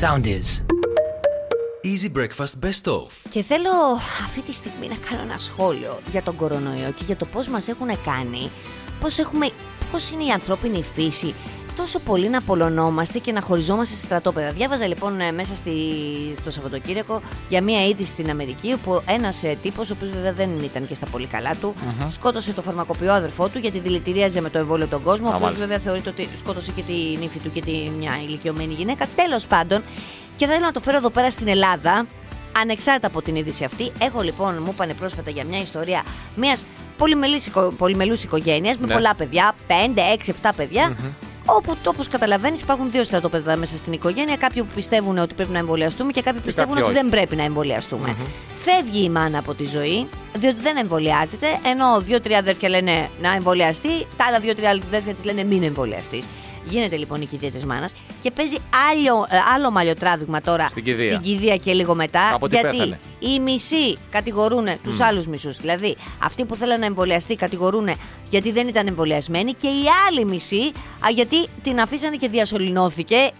Sound is. Easy Breakfast Best Of. Και θέλω αυτή τη στιγμή να κάνω ένα σχόλιο για τον κορονοϊό και για το πώς μας έχουν κάνει, πώς, έχουμε, πώς είναι η ανθρώπινη φύση τόσο πολύ να απολωνόμαστε και να χωριζόμαστε σε στρατόπεδα. Διάβαζα λοιπόν ε, μέσα στη, στο Σαββατοκύριακο για μία είδηση στην Αμερική όπου ένας ε, τύπος, ο οποίος βέβαια δεν ήταν και στα πολύ καλά του, σκότωσε το φαρμακοποιό αδερφό του γιατί δηλητηρίαζε με το εμβόλιο τον κόσμο. Ο οποίος μάλιστα. βέβαια θεωρείται ότι σκότωσε και την ύφη του και τη, μια ηλικιωμένη γυναίκα. Τέλος πάντων, και θέλω να το φέρω εδώ πέρα στην Ελλάδα, ανεξάρτητα από την είδηση αυτή. Έχω λοιπόν, μου είπανε πρόσφατα για μια ιστορία μιας πολυμελούς οικογένειας με Ναι. πολλά παιδιά, 5, 6, 7 παιδιά. Όπου, όπως καταλαβαίνεις, υπάρχουν δύο στρατόπεδα μέσα στην οικογένεια. Κάποιοι που πιστεύουν ότι πρέπει να εμβολιαστούμε και κάποιοι πιστεύουν κάποιοι ότι όχι. δεν πρέπει να εμβολιαστούμε. Φεύγει η μάνα από τη ζωή, διότι δεν εμβολιάζεται, ενώ δύο-τρία αδέρφια λένε να εμβολιαστεί, τα άλλα δύο-τρία αδέρφια της λένε μην εμβολιαστείς. Γίνεται λοιπόν η κηδεία της μάνας και παίζει άλλο, ε, άλλο μαλλιοτράδειγμα τώρα Στην κηδεία. κηδεία και λίγο μετά. Από τι γιατί πέθανε. οι μισοί κατηγορούν τους άλλους μισούς. Δηλαδή, αυτοί που θέλουν να εμβολιαστεί κατηγορούν γιατί δεν ήταν εμβολιασμένοι και οι άλλοι μισοί α, γιατί την αφήσανε και διασωληνώθηκε.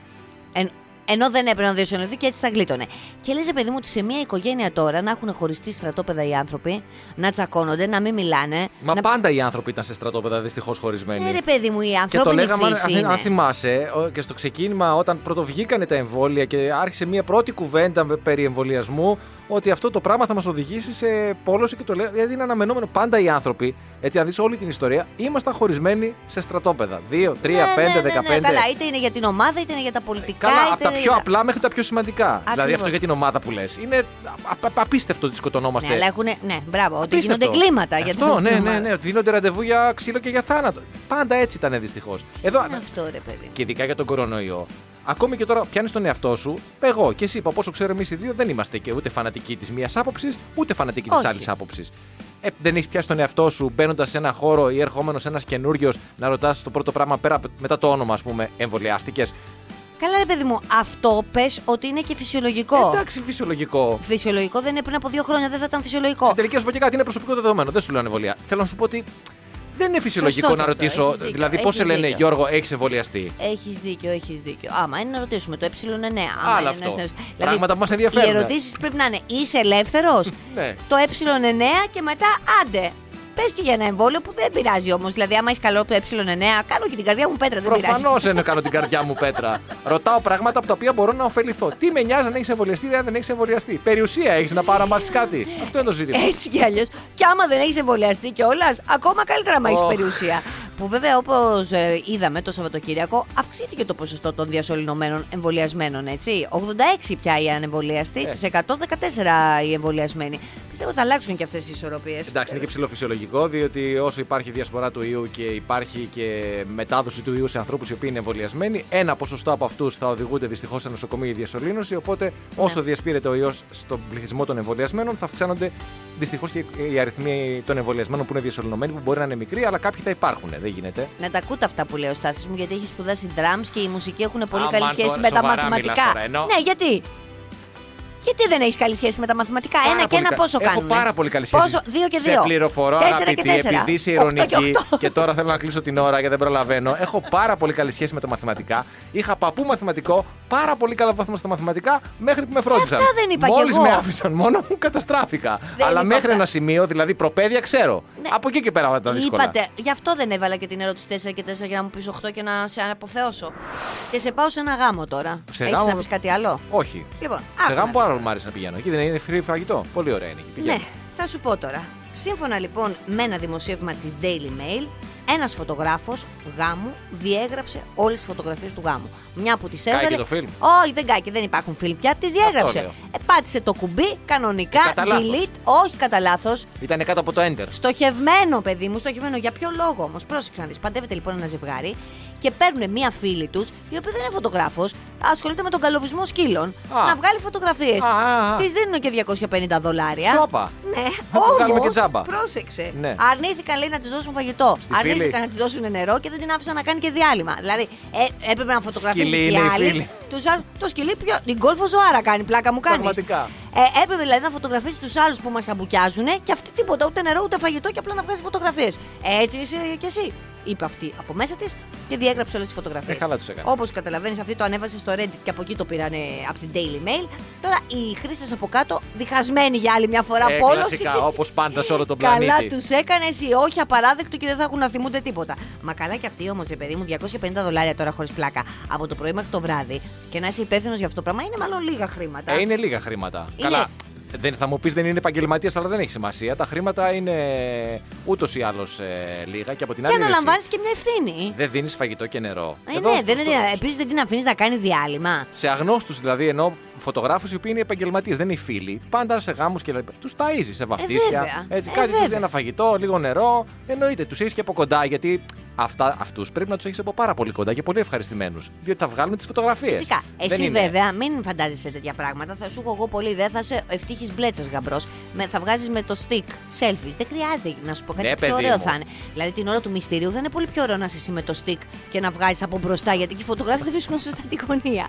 Εν, ενώ δεν έπρεπε να διασωληνωθεί και έτσι τα γλίτωνε. Και λες, ρε παιδί μου, ότι σε μια οικογένεια τώρα να έχουν χωριστεί στρατόπεδα οι άνθρωποι, να τσακώνονται, να μην μιλάνε. Μα να... πάντα οι άνθρωποι ήταν σε στρατόπεδα δυστυχώς χωρισμένοι. Ναι, ρε παιδί μου, η Και το ανθρώπινη λέγαμε, φύση αν, είναι. αν θυμάσαι, ο- και στο ξεκίνημα, όταν πρωτοβγήκανε τα εμβόλια και άρχισε μια πρώτη κουβέντα με- περί εμβολιασμού, ότι αυτό το πράγμα θα μας οδηγήσει σε πόλωση και το λέω. Δηλαδή είναι αναμενόμενο πάντα οι άνθρωποι, έτσι αν δεις όλη την ιστορία, ήμασταν χωρισμένοι σε στρατόπεδα. 2, 3, 5, 15. ναι, ναι, ναι, ναι, καλά, είτε είναι για την ομάδα, είτε είναι για τα πολιτικά. Καλά, είτε από τα είναι πιο για- απλά μέχρι τα πιο σημαντικά. Δηλαδή αυτό για την ομάδα που λες. Είναι α- α- απίστευτο ότι σκοτωνόμαστε. Ναι, αλλά έχουν. Ναι, μπράβο, ότι Απίστευτο. γίνονται κλίματα για Αυτό, την ναι, ναι, ομάδα. ναι, ότι δίνονται ραντεβού για ξύλο και για θάνατο. Πάντα έτσι ήταν δυστυχώς. Εδώ, Είναι αυτό, ρε παιδί. και ειδικά για τον κορονοϊό. Ακόμη και τώρα πιάνεις τον εαυτό σου. Εγώ και εσύ, από όσο ξέρω εμείς οι δύο, δεν είμαστε και ούτε φανατικοί της μίας άποψης, ούτε φανατικοί της Όχι. άλλης άποψης. Ε, δεν έχεις πιάσει τον εαυτό σου μπαίνοντας σε ένα χώρο ή ερχόμενος ένας καινούριος να ρωτάς το πρώτο πράγμα πέρα από- μετά το όνομα, ας πούμε, εμβολιάστηκες; Καλά, ρε παιδί μου, αυτό πες ότι είναι και φυσιολογικό. Εντάξει, φυσιολογικό. Φυσιολογικό δεν είναι πριν από δύο χρόνια, δεν θα ήταν φυσιολογικό. Στην τελική, να σου πω και κάτι, είναι προσωπικό δεδομένο. Δεν σου λέω ανεμβολία. Θέλω να σου πω ότι δεν είναι φυσιολογικό Σωστό να και αυτό, ρωτήσω. έχεις δίκιο, δηλαδή, πώς έχεις σε λένε, δίκιο. Γιώργο, έχεις εμβολιαστεί; Έχεις δίκιο, έχεις δίκιο. Άμα είναι να ρωτήσουμε το ε9. Άμα Άλλο είναι αυτό. να- δηλαδή, Πράγματα που μας ενδιαφέρουν. Οι ερωτήσεις πρέπει να είναι είσαι ελεύθερος, Ναι. το ε9 και μετά άντε. Πες και για ένα εμβόλιο που δεν πειράζει όμως. Δηλαδή, άμα έχεις καλό το ε9, κάνω και την καρδιά μου πέτρα, δεν πειράζει. Προφανώς δεν κάνω την καρδιά μου πέτρα. Ρωτάω πράγματα από τα οποία μπορώ να ωφεληθώ. Τι με νοιάζει αν έχεις εμβολιαστεί ή αν δεν έχεις εμβολιαστεί. Περιουσία έχεις να πάρει να μάθεις κάτι. Αυτό είναι το ζήτημα. Έτσι κι αλλιώς. Και άμα δεν έχεις εμβολιαστεί κιόλας, ακόμα καλύτερα άμα έχεις Ωχ. περιουσία. Που βέβαια, όπως είδαμε το Σαββατοκύριακο, αυξήθηκε το ποσοστό των διασωληνωμένων εμβολιασμένων, έτσι. 86 πια οι ανεμβολιαστοί, Ε. τις 114 οι εμβολιασμένοι. Πιστεύω ότι θα αλλάξουν και αυτές οι ισορροπίες. Εντάξει, είναι και ψηλοφυσιολογικό, διότι όσο υπάρχει διασπορά του ιού και υπάρχει και μετάδοση του ιού σε ανθρώπους οι οποίοι είναι εμβολιασμένοι, ένα ποσοστό από αυτούς θα οδηγούνται δυστυχώς σε νοσοκομεία ή διασωλήνωση. Οπότε, όσο διασπείρεται ο ιός στον πληθυσμό των εμβολιασμένων, θα αυξάνονται δυστυχώς και οι αριθμοί των εμβολιασμένων που είναι διασωληνωμένοι, που μπορεί να είναι μικροί, αλλά κάποιοι θα υπάρχουν. Δεν γίνεται. Να τα ακούτε αυτά που λέει ο Στάθης μου, γιατί έχει σπουδάσει drums και η μουσική έχουν πολύ Αμάν, καλή σχέση τώρα, με τα σοβαρά μαθηματικά. μιλάς τώρα, ενώ- Ναι, γιατί; Γιατί δεν έχεις καλή σχέση με τα μαθηματικά; Πάρα ένα και πολύ ένα κα- πόσο Έχω κάνουν. πάρα πολύ καλή σχέση. Πόσο, δύο και δύο. Σε πληροφορώ, Τέσσερα αγαπητή, και τέσσερα. επειδή είσαι Οχτώ και ηρωνική οχτώ. και τώρα θέλω να κλείσω την ώρα γιατί δεν προλαβαίνω. Έχω πάρα πολύ καλή σχέση με τα μαθηματικά. Είχα παππού μαθηματικό, πάρα πολύ καλά βαθμό στα μαθηματικά μέχρι που με φρόντισαν. αυτά δεν είπα κι Μόλις εγώ. με άφησαν μόνο μου, καταστράφηκα. Δεν Αλλά είπα μέχρι αυτά. ένα σημείο, δηλαδή προπαίδεια, ξέρω. Ναι. Από εκεί και πέρα τα δύσκολα. Είπατε, γι' αυτό δεν έβαλα και την ερώτηση 4 και 4 για να μου πεις 8 και να σε αποθεώσω. Και σε πάω σε ένα γάμο τώρα. Σε Έχεις γάμο- να πεις κάτι άλλο; Όχι. Λοιπόν, Σε άκου γάμο να πάρα πολύ μου άρεσε να πηγαίνω. Εκεί δεν είναι free φαγητό. Πολύ ωραία είναι. εκεί. Πηγαίνω. Ναι, θα σου πω τώρα. Σύμφωνα λοιπόν με ένα δημοσίευμα της Daily Mail, ένας φωτογράφος γάμου διέγραψε όλες τις φωτογραφίες του γάμου. Μια που τις Κάηκε έβγαλε... το φιλμ; Όχι, δεν κάηκε, δεν υπάρχουν φιλμ πια. Τις διέγραψε. λέω. Ε, πάτησε το κουμπί, κανονικά, Ε, κατά λάθος. delete, όχι κατά λάθος. Ήταν κάτω από το enter. Στοχευμένο, παιδί μου, στοχευμένο. Για ποιο λόγο όμως, πρόσεξε να δεις. Παντεύεται λοιπόν ένα ζευγάρι και παίρνουν μία φίλη τους, η οποία δεν είναι φωτογράφος, ασχολείται με τον καλοπισμό σκύλων, Α. να βγάλει φωτογραφίες. Α, α, α. Της δίνουν και 250 δολάρια. Σόπα. Ναι, Θα το βγάλουμε και όμως, τζάμπα. Πρόσεξε. Ναι. Αρνήθηκαν λέει να της δώσουν φαγητό. Στη Αρνήθηκαν φίλη. να της δώσουν νερό και δεν την άφησαν να κάνει και διάλειμμα. Δηλαδή ε, έπρεπε να φωτογραφίσει Σκυλί και είναι η άλλη. φίλη. Τους άλλους- το σκυλί πιο. Την κόλφο ζωάρα κάνει, πλάκα μου κάνει. Πραγματικά. Ε, έπρεπε δηλαδή να φωτογραφίσει τους άλλους που μας αμπουκιάζουν και αυτή τίποτα, ούτε νερό ούτε φαγητό και απλά να βγάζει φωτογραφίες. Έτσι είσαι κι εσύ. Είπε αυτή από μέσα της, και διέγραψε όλες τις φωτογραφίες. Ε, καλά τους έκανε. Όπως καταλαβαίνεις, αυτή το ανέβασε στο Reddit και από εκεί το πήρανε από την Daily Mail. Τώρα οι χρήστες από κάτω, διχασμένοι για άλλη μια φορά Ε, πόλωση. κλασικά, όπως πάντα σε όλο τον Καλά πλανήτη. τους έκανε ή όχι απαράδεκτο και δεν θα έχουν να θυμούνται τίποτα. Μα καλά και αυτοί όμως, παιδί μου, 250 δολάρια τώρα χωρίς πλάκα από το πρωί μέχρι το βράδυ και να είσαι υπεύθυνος για αυτό το πράγμα είναι μάλλον λίγα χρήματα. Ε, είναι λίγα χρήματα. Είναι. Καλά. Δεν, θα μου πεις δεν είναι επαγγελματίας, αλλά δεν έχει σημασία. Τα χρήματα είναι ούτως ή άλλως λίγα και από την και άλλη. ρε, εσύ, αναλαμβάνεις και μια ευθύνη. Δεν δίνεις φαγητό και νερό. Ε, Εδώ ναι, δεν στο- είναι, επίσης δεν την αφήνεις να κάνει διάλειμμα. Σε αγνώστους δηλαδή, ενώ φωτογράφους οι οποίοι είναι επαγγελματίες, δεν είναι οι φίλοι. Πάντα σε γάμους και τους ταΐζεις σε βαφτίσια. βέβαια. έτσι, Ε, κάτι τους βέβαια. ένα φαγητό, λίγο νερό. Εννοείται, τους έχεις και από κοντά γιατί αυτά, αυτούς πρέπει να τους έχεις από πάρα πολύ κοντά και πολύ ευχαριστημένους. Διότι θα βγάλουν τις φωτογραφίες. Φυσικά. Εσύ βέβαια μην φαντάζεσαι τέτοια πράγματα. Θα σου έχω εγώ πολύ ιδέα. Θα είσαι ευτύχη μπλέτσας γαμπρός. Θα βγάζεις με το stick selfies. Δεν χρειάζεται να σου πω κάτι Ναι, πιο παιδί ωραίο μου. θα είναι. Δηλαδή την ώρα του μυστηρίου θα είναι πολύ πιο ωραίο να είσαι εσύ με το stick και να βγάζεις από μπροστά γιατί και οι φωτογράφοι δεν βρίσκουν σωστά τη γωνία.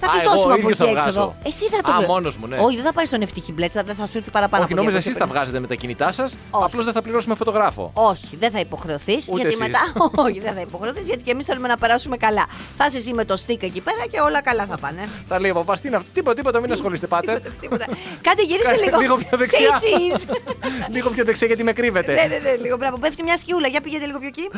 Θα Α, γλιτώσουμε εγώ από ίδιος εκεί θα έξω βγάζω. εδώ. Εσύ θα το Α, βγα- μόνος μου, ναι. Όχι, δεν θα πάρεις τον ευτύχη μπλέτσα, δεν θα σου έρθει παραπάνω Όχι, από νόμιζα 250. εσείς τα βγάζετε με τα κινητά σας. Απλώς δεν θα πληρώσουμε φωτογράφο. Όχι, δεν θα υποχρεωθείς. Ούτε Γιατί εσείς. μετά. Όχι, δεν θα υποχρεωθείς γιατί και εμείς θέλουμε να περάσουμε καλά. Θα είσαι εσύ με το stick εκεί πέρα και όλα καλά θα πάνε. Τα λέει ο παπάς, τι είναι αυτό. Τίποτα, τίποτα, μην ασχολείστε, πάτε. Τίποτα. Κάντε γυρίστε Κάντε λίγο. λίγο πιο δεξιά. Say cheese. λίγο πιο δεξιά γιατί με κρύβετε. ναι, ναι, ναι, λίγο μπράβο. Πέφτει μια σκιούλα. Για πήγαινε λίγο πιο εκεί.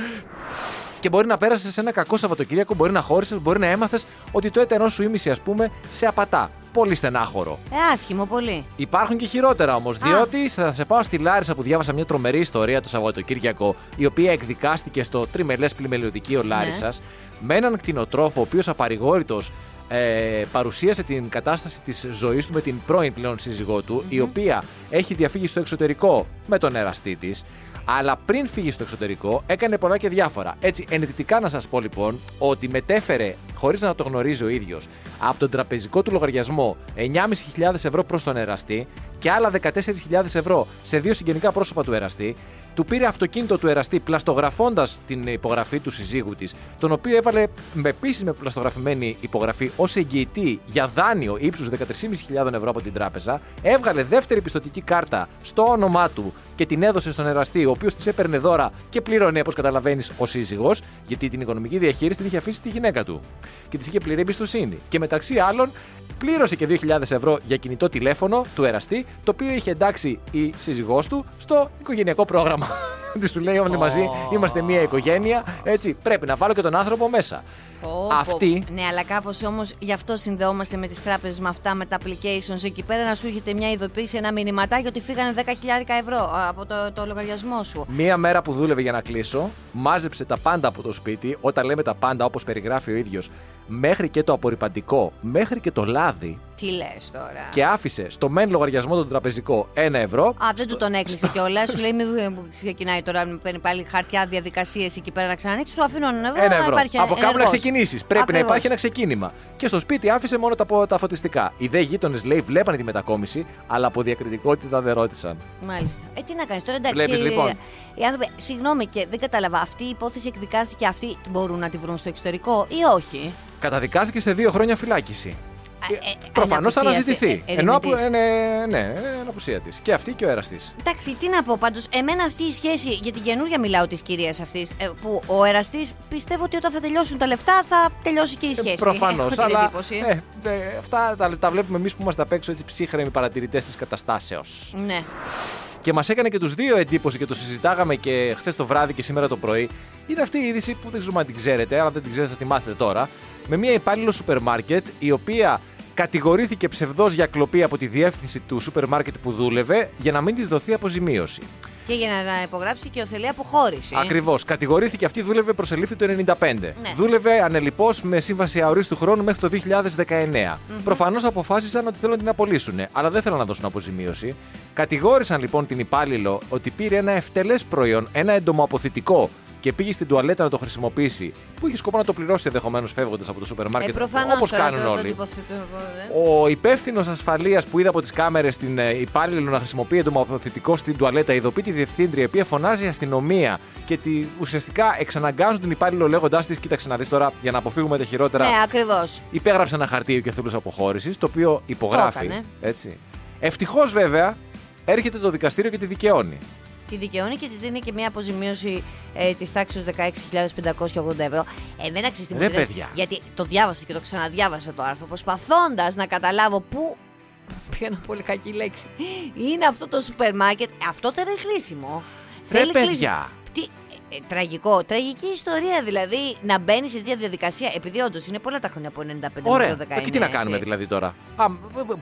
Και μπορεί να πέρασες σε ένα κακό Σαββατοκύριακο, μπορεί να χώρισες, μπορεί να έμαθες ότι το έτερό σου ήμιση, ας πούμε, σε απατά. Πολύ στενάχωρο. Ε, άσχημο πολύ. Υπάρχουν και χειρότερα όμως, διότι θα σε πάω στη Λάρισα που διάβασα μια τρομερή ιστορία το Σαββατοκύριακο, η οποία εκδικάστηκε στο τριμελές πλημελιωδικείο Λάρισας, με έναν κτηνοτρόφο, ο οποίος απαρηγόρητος ε, παρουσίασε την κατάσταση της ζωής του με την πρώην πλέον σύζυγό του, η οποία έχει διαφύγει στο εξωτερικό με τον εραστή της, αλλά πριν φύγει στο εξωτερικό έκανε πολλά και διάφορα. Έτσι, ενδεικτικά να σας πω λοιπόν ότι μετέφερε, χωρίς να το γνωρίζει ο ίδιος, από τον τραπεζικό του λογαριασμό 9.500 ευρώ προς τον εραστή και άλλα 14.000 ευρώ σε δύο συγγενικά πρόσωπα του εραστή, του πήρε αυτοκίνητο του εραστή πλαστογραφώντας την υπογραφή του συζύγου της, τον οποίο έβαλε με επίσης με πλαστογραφημένη υπογραφή ως εγγυητή για δάνειο ύψους 13.500 ευρώ από την τράπεζα, έβγαλε δεύτερη πιστοτική κάρτα στο όνομά του και την έδωσε στον εραστή, ο οποίος της έπαιρνε δώρα και πλήρωνε, όπως καταλαβαίνεις, ο σύζυγος, γιατί την οικονομική διαχείριση την είχε αφήσει τη γυναίκα του. Και της είχε πληρεί εμπιστοσύνη. Και μεταξύ άλλων, πλήρωσε και 2.000 ευρώ για κινητό τηλέφωνο του εραστή, το οποίο είχε εντάξει η σύζυγός του στο οικογενειακό πρόγραμμα. Τι σου λέει όλοι μαζί, είμαστε μια οικογένεια. Έτσι, πρέπει να βάλω και τον άνθρωπο μέσα. Αυτή. Ναι, αλλά κάπως όμως γι' αυτό συνδεόμαστε με τις τράπεζε με αυτά, με τα applications εκεί πέρα να σου έρχεται μια ειδοποίηση, ένα μηνυματάκι ότι φύγανε 10.000 ευρώ α, από το, το λογαριασμό σου. Μία μέρα που δούλευε για να κλείσω, μάζεψε τα πάντα από το σπίτι. Όταν λέμε τα πάντα, όπως περιγράφει ο ίδιος, μέχρι και το απορριπαντικό, μέχρι και το λάδι. Τι λες τώρα; Και άφησε στο μεν λογαριασμό τον τραπεζικό 1 ευρώ. Α, δεν του τον έκλεισε κιόλας. Σου λέει, μην ξεκινάει τώρα, μην παίρνει πάλι χαρτιά διαδικασίες εκεί πέρα να ξανανοίξει. Σου αφήνω ένα ευρώ. Ένα να ευρώ. υπάρχει Από κάπου να ενεργός. ξεκινήσεις. Πρέπει να Ακριβώς. υπάρχει ένα ξεκίνημα. Και στο σπίτι άφησε μόνο τα, τα φωτιστικά. Οι δε γείτονες λέει βλέπανε τη μετακόμιση, αλλά από διακριτικότητα δεν ρώτησαν. Μάλιστα. Ε, τι να κάνεις τώρα, εντάξει. Βλέπεις, και- λοιπόν. Οι άνθρωποι, συγγνώμη και δεν κατάλαβα. Αυτή η υπόθεση εκδικάστηκε αυτή μπορούν να τη βρουν στο εξωτερικό ή όχι; Καταδικάστηκε σε δύο χρόνια φυλάκιση. Ε, ε, Προφανώς θα αναπουσίαση, αναζητηθεί. ε, Ενώ ερευνητής. απο- ε, ναι, ναι, ε, αναπουσία της. Και αυτή και ο έραστη. Εντάξει, τι να πω πάντως. Εμένα αυτή η σχέση, για την καινούρια μιλάω της κυρίας αυτής, που ο εραστή πιστεύω ότι όταν θα τελειώσουν τα λεφτά θα τελειώσει και η σχέση. Προφανώς. Έχω την Αλλά εντύπωση. ε, δε, αυτά τα, τα βλέπουμε εμείς που είμαστε απ' έξω έτσι ψύχρεμοι παρατηρητές της καταστάσεως. Ναι. Και μας έκανε και τους δύο εντύπωση και το συζητάγαμε και χθες το βράδυ και σήμερα το πρωί. Είναι αυτή η είδηση που δεν ξέρουμε αν την ξέρετε, αλλά δεν την ξέρετε θα τη μάθετε τώρα. Με μια υπάλληλο σούπερ μάρκετ η οποία κατηγορήθηκε ψευδός για κλοπή από τη διεύθυνση του σούπερ μάρκετ που δούλευε για να μην της δοθεί αποζημίωση. Και για να υπογράψει και ο Θελή αποχώρηση. Ακριβώς. Κατηγορήθηκε αυτή, δούλευε προσελήφθη το 1995. Ναι. Δούλευε ανελειπώς με σύμβαση αορίστου χρόνου μέχρι το 2019. Προφανώς αποφάσισαν ότι θέλουν να την απολύσουν, αλλά δεν θέλουν να δώσουν αποζημίωση. Κατηγόρησαν λοιπόν την υπάλληλο ότι πήρε ένα ευτελές προϊόν, ένα εντομοαποθητικό και πήγε στην τουαλέτα να το χρησιμοποιήσει, που είχε σκοπό να το πληρώσει ενδεχομένως φεύγοντας από το σούπερ Ε, μάρκετ. προφανώς Όπως τώρα, κάνουν το- το όλοι. τοποθετώ εγώ, ναι. Ο υπεύθυνος ασφαλείας που είδε από τις κάμερες την ε, υπάλληλο να χρησιμοποιεί εντομοαποθητικό στην τουαλέτα, ειδοποιεί τη διευθύντρια, η οποία φωνάζει η αστυνομία και τη, ουσιαστικά εξαναγκάζουν την υπάλληλο λέγοντάς της: Κοίταξε να δεις τώρα για να αποφύγουμε τα χειρότερα. Ναι, ακριβώς. Υπέγραψε ένα χαρτί ο κεφαλού αποχώρησης, το οποίο υπογράφει. έκανε. έτσι. Ευτυχώς βέβαια έρχεται το δικαστήριο και τη δικαιώνει. Τη δικαιώνει και της δίνει και μια αποζημίωση ε, της τάξης 16.580 ευρώ. Εμένα ξέρεις τι μου Ρε, τρέχει, παιδιά. Γιατί το διάβασα και το ξαναδιάβασα το άρθρο, προσπαθώντας να καταλάβω πού. Πήγα πολύ κακή λέξη. Είναι αυτό το σούπερ μάρκετ. Αυτό δεν είναι χρήσιμο. Ρε, Θέλει παιδιά. κλείσιμο. Τι, ε, ε, τραγικό. Τραγική ιστορία δηλαδή να μπαίνεις σε τέτοια διαδικασία. Επειδή όντως είναι πολλά τα χρόνια από 95 Ωραία. μέχρι το 19. Και τι να κάνουμε έτσι. δηλαδή τώρα; Α,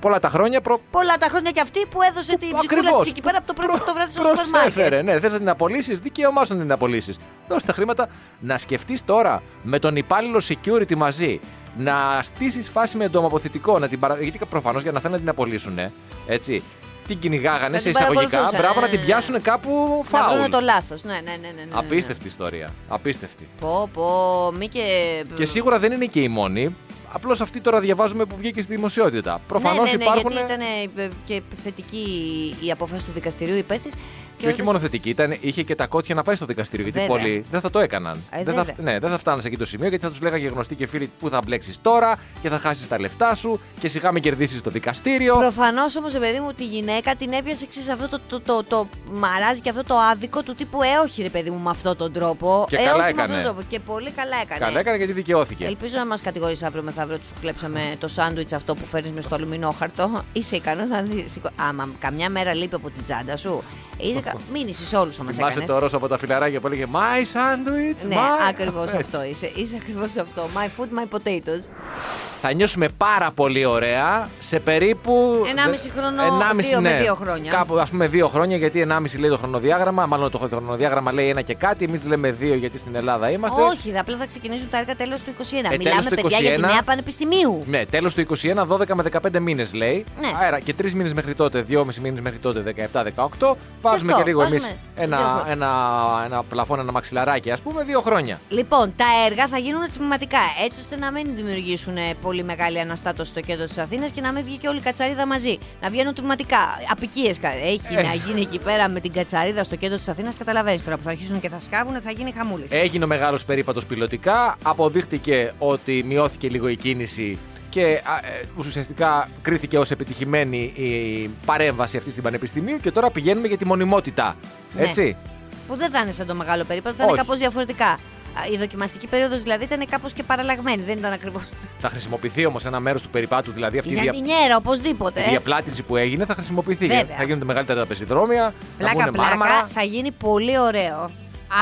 πολλά τα χρόνια προ... Πολλά τα χρόνια και αυτή που έδωσε την ψυχούλα Ακριβώς. της εκεί πέρα από το πρωί μέχρι το βράδυ στο Προ- σούπερ προσέφερε, μάρκετ. ναι. Θες να την απολύσεις, δικαίωμά σου να την απολύσεις. Δώσε τα χρήματα να σκεφτείς τώρα με τον υπάλληλο security μαζί να στήσεις φάση με εντομοποθετικό. Να την παρα... Γιατί προφανώς για να θέλουν να την απολύσουν, έτσι. Την κυνηγάγανε Να σε την εισαγωγικά. παρακολουθούσαν, Μπράβο ναι, να την ναι, πιάσουν κάπου Να φάουλ. βρουν το λάθος. Ναι, ναι, ναι, ναι, ναι, ναι. Απίστευτη ιστορία. Απίστευτη. Πω, πω, μη και. Και σίγουρα δεν είναι και η μόνη. Απλώς αυτή τώρα διαβάζουμε που βγήκε στη δημοσιότητα. Προφανώ ναι, ναι, ναι, υπάρχουν. Γιατί ήταν ε, και θετική η απόφαση του δικαστηρίου υπέρ της. Και όχι μόνο θετική, ήταν, είχε και τα κότια να πάει στο δικαστήριο. Γιατί Βέβαια. πολλοί δεν θα το έκαναν. Ε, δεν, θα, βέβαια. ναι, δεν θα φτάνανε σε εκεί το σημείο γιατί θα τους λέγανε γνωστοί και φίλοι που θα μπλέξεις τώρα και θα χάσεις τα λεφτά σου και σιγά μην κερδίσεις το δικαστήριο. Προφανώς όμως, παιδί μου, τη γυναίκα την έπιασε εξή αυτό το, το, το, το, μαράζει και αυτό το άδικο του τύπου Ε, όχι, ρε παιδί μου, με αυτόν τον τρόπο. Και ε, καλά όχι έκανε. Με αυτόν τον τρόπο. Και πολύ καλά έκανε. Καλά έκανε γιατί δικαιώθηκε. Ελπίζω να μας κατηγορήσει αύριο μεθαύριο ότι σου κλέψαμε το σάντουιτς αυτό που φέρνεις με στο αλουμινόχαρτο. Είσαι ικανός να δεις. Άμα καμιά μέρα λείπει από την τσάντα σου. Είσαι... κα- Μήνυση σε όλους θα μας Θυμάσαι έκανες. το Ρώσο από τα φιλαράκια που έλεγε My sandwich, Ναι, my... ακριβώς Έτσι. αυτό είσαι. Είσαι ακριβώς αυτό. My food, my potatoes. Θα νιώσουμε πάρα πολύ ωραία σε περίπου. Ενάμιση δε- χρόνο, ενάμιση, δύο με ναι. δύο χρόνια. Κάπου ας πούμε δύο χρόνια, γιατί ενάμιση λέει το χρονοδιάγραμμα. Μάλλον το χρονοδιάγραμμα λέει ένα και κάτι. Εμείς λέμε δύο, γιατί στην Ελλάδα είμαστε. Όχι, απλά θα ξεκινήσουν τα έργα τέλος του 21. Ε, Μιλάμε, τέλος του παιδιά, για τη 21. νέα πανεπιστημίου. Ναι, τέλος του 21, 12 με 15 μήνες λέει. Ναι. Άρα και τρεις μήνες μέχρι τότε, 2,5 μήνες μέχρι τότε, 17-18. Βάζουμε και, αυτό, λίγο εμείς βάζουμε δύο ένα, χρόνια. ένα, ένα πλαφόν, ένα μαξιλαράκι, ας πούμε, δύο χρόνια. Λοιπόν, τα έργα θα γίνουν τμηματικά, έτσι ώστε να μην δημιουργήσουν ε, πολύ μεγάλη αναστάτωση στο κέντρο της Αθήνας και να μην βγει και όλη η κατσαρίδα μαζί. Να βγαίνουν τμηματικά. Απικίες έχει Ε. να γίνει εκεί πέρα με την κατσαρίδα στο κέντρο της Αθήνας. Καταλαβαίνεις τώρα που θα αρχίσουν και θα σκάβουν, θα γίνει χαμούλης. Έγινε ο μεγάλος περίπατος πιλωτικά. Αποδείχτηκε ότι μειώθηκε λίγο η κίνηση και α, ε, ουσιαστικά κρίθηκε ως επιτυχημένη η παρέμβαση αυτή στην Πανεπιστημίου και τώρα πηγαίνουμε για τη μονιμότητα. Ναι. Έτσι; Που δεν θα είναι σαν το μεγάλο περίπατο, θα είναι Όχι. κάπως διαφορετικά. Α, Η δοκιμαστική περίοδος δηλαδή ήταν κάπως και παραλλαγμένη, δεν ήταν ακριβώς. Θα χρησιμοποιηθεί όμως ένα μέρος του περιπάτου, δηλαδή αυτή Η η δια... Ζαντινιέρα, οπωσδήποτε. η διαπλάτηση που έγινε θα χρησιμοποιηθεί. Βέβαια. Θα γίνουν τα μεγαλύτερα τα πεζιδρόμια, θα Πλάκα, βγουν πλάκα, μάρμαρα. θα γίνει πολύ ωραίο.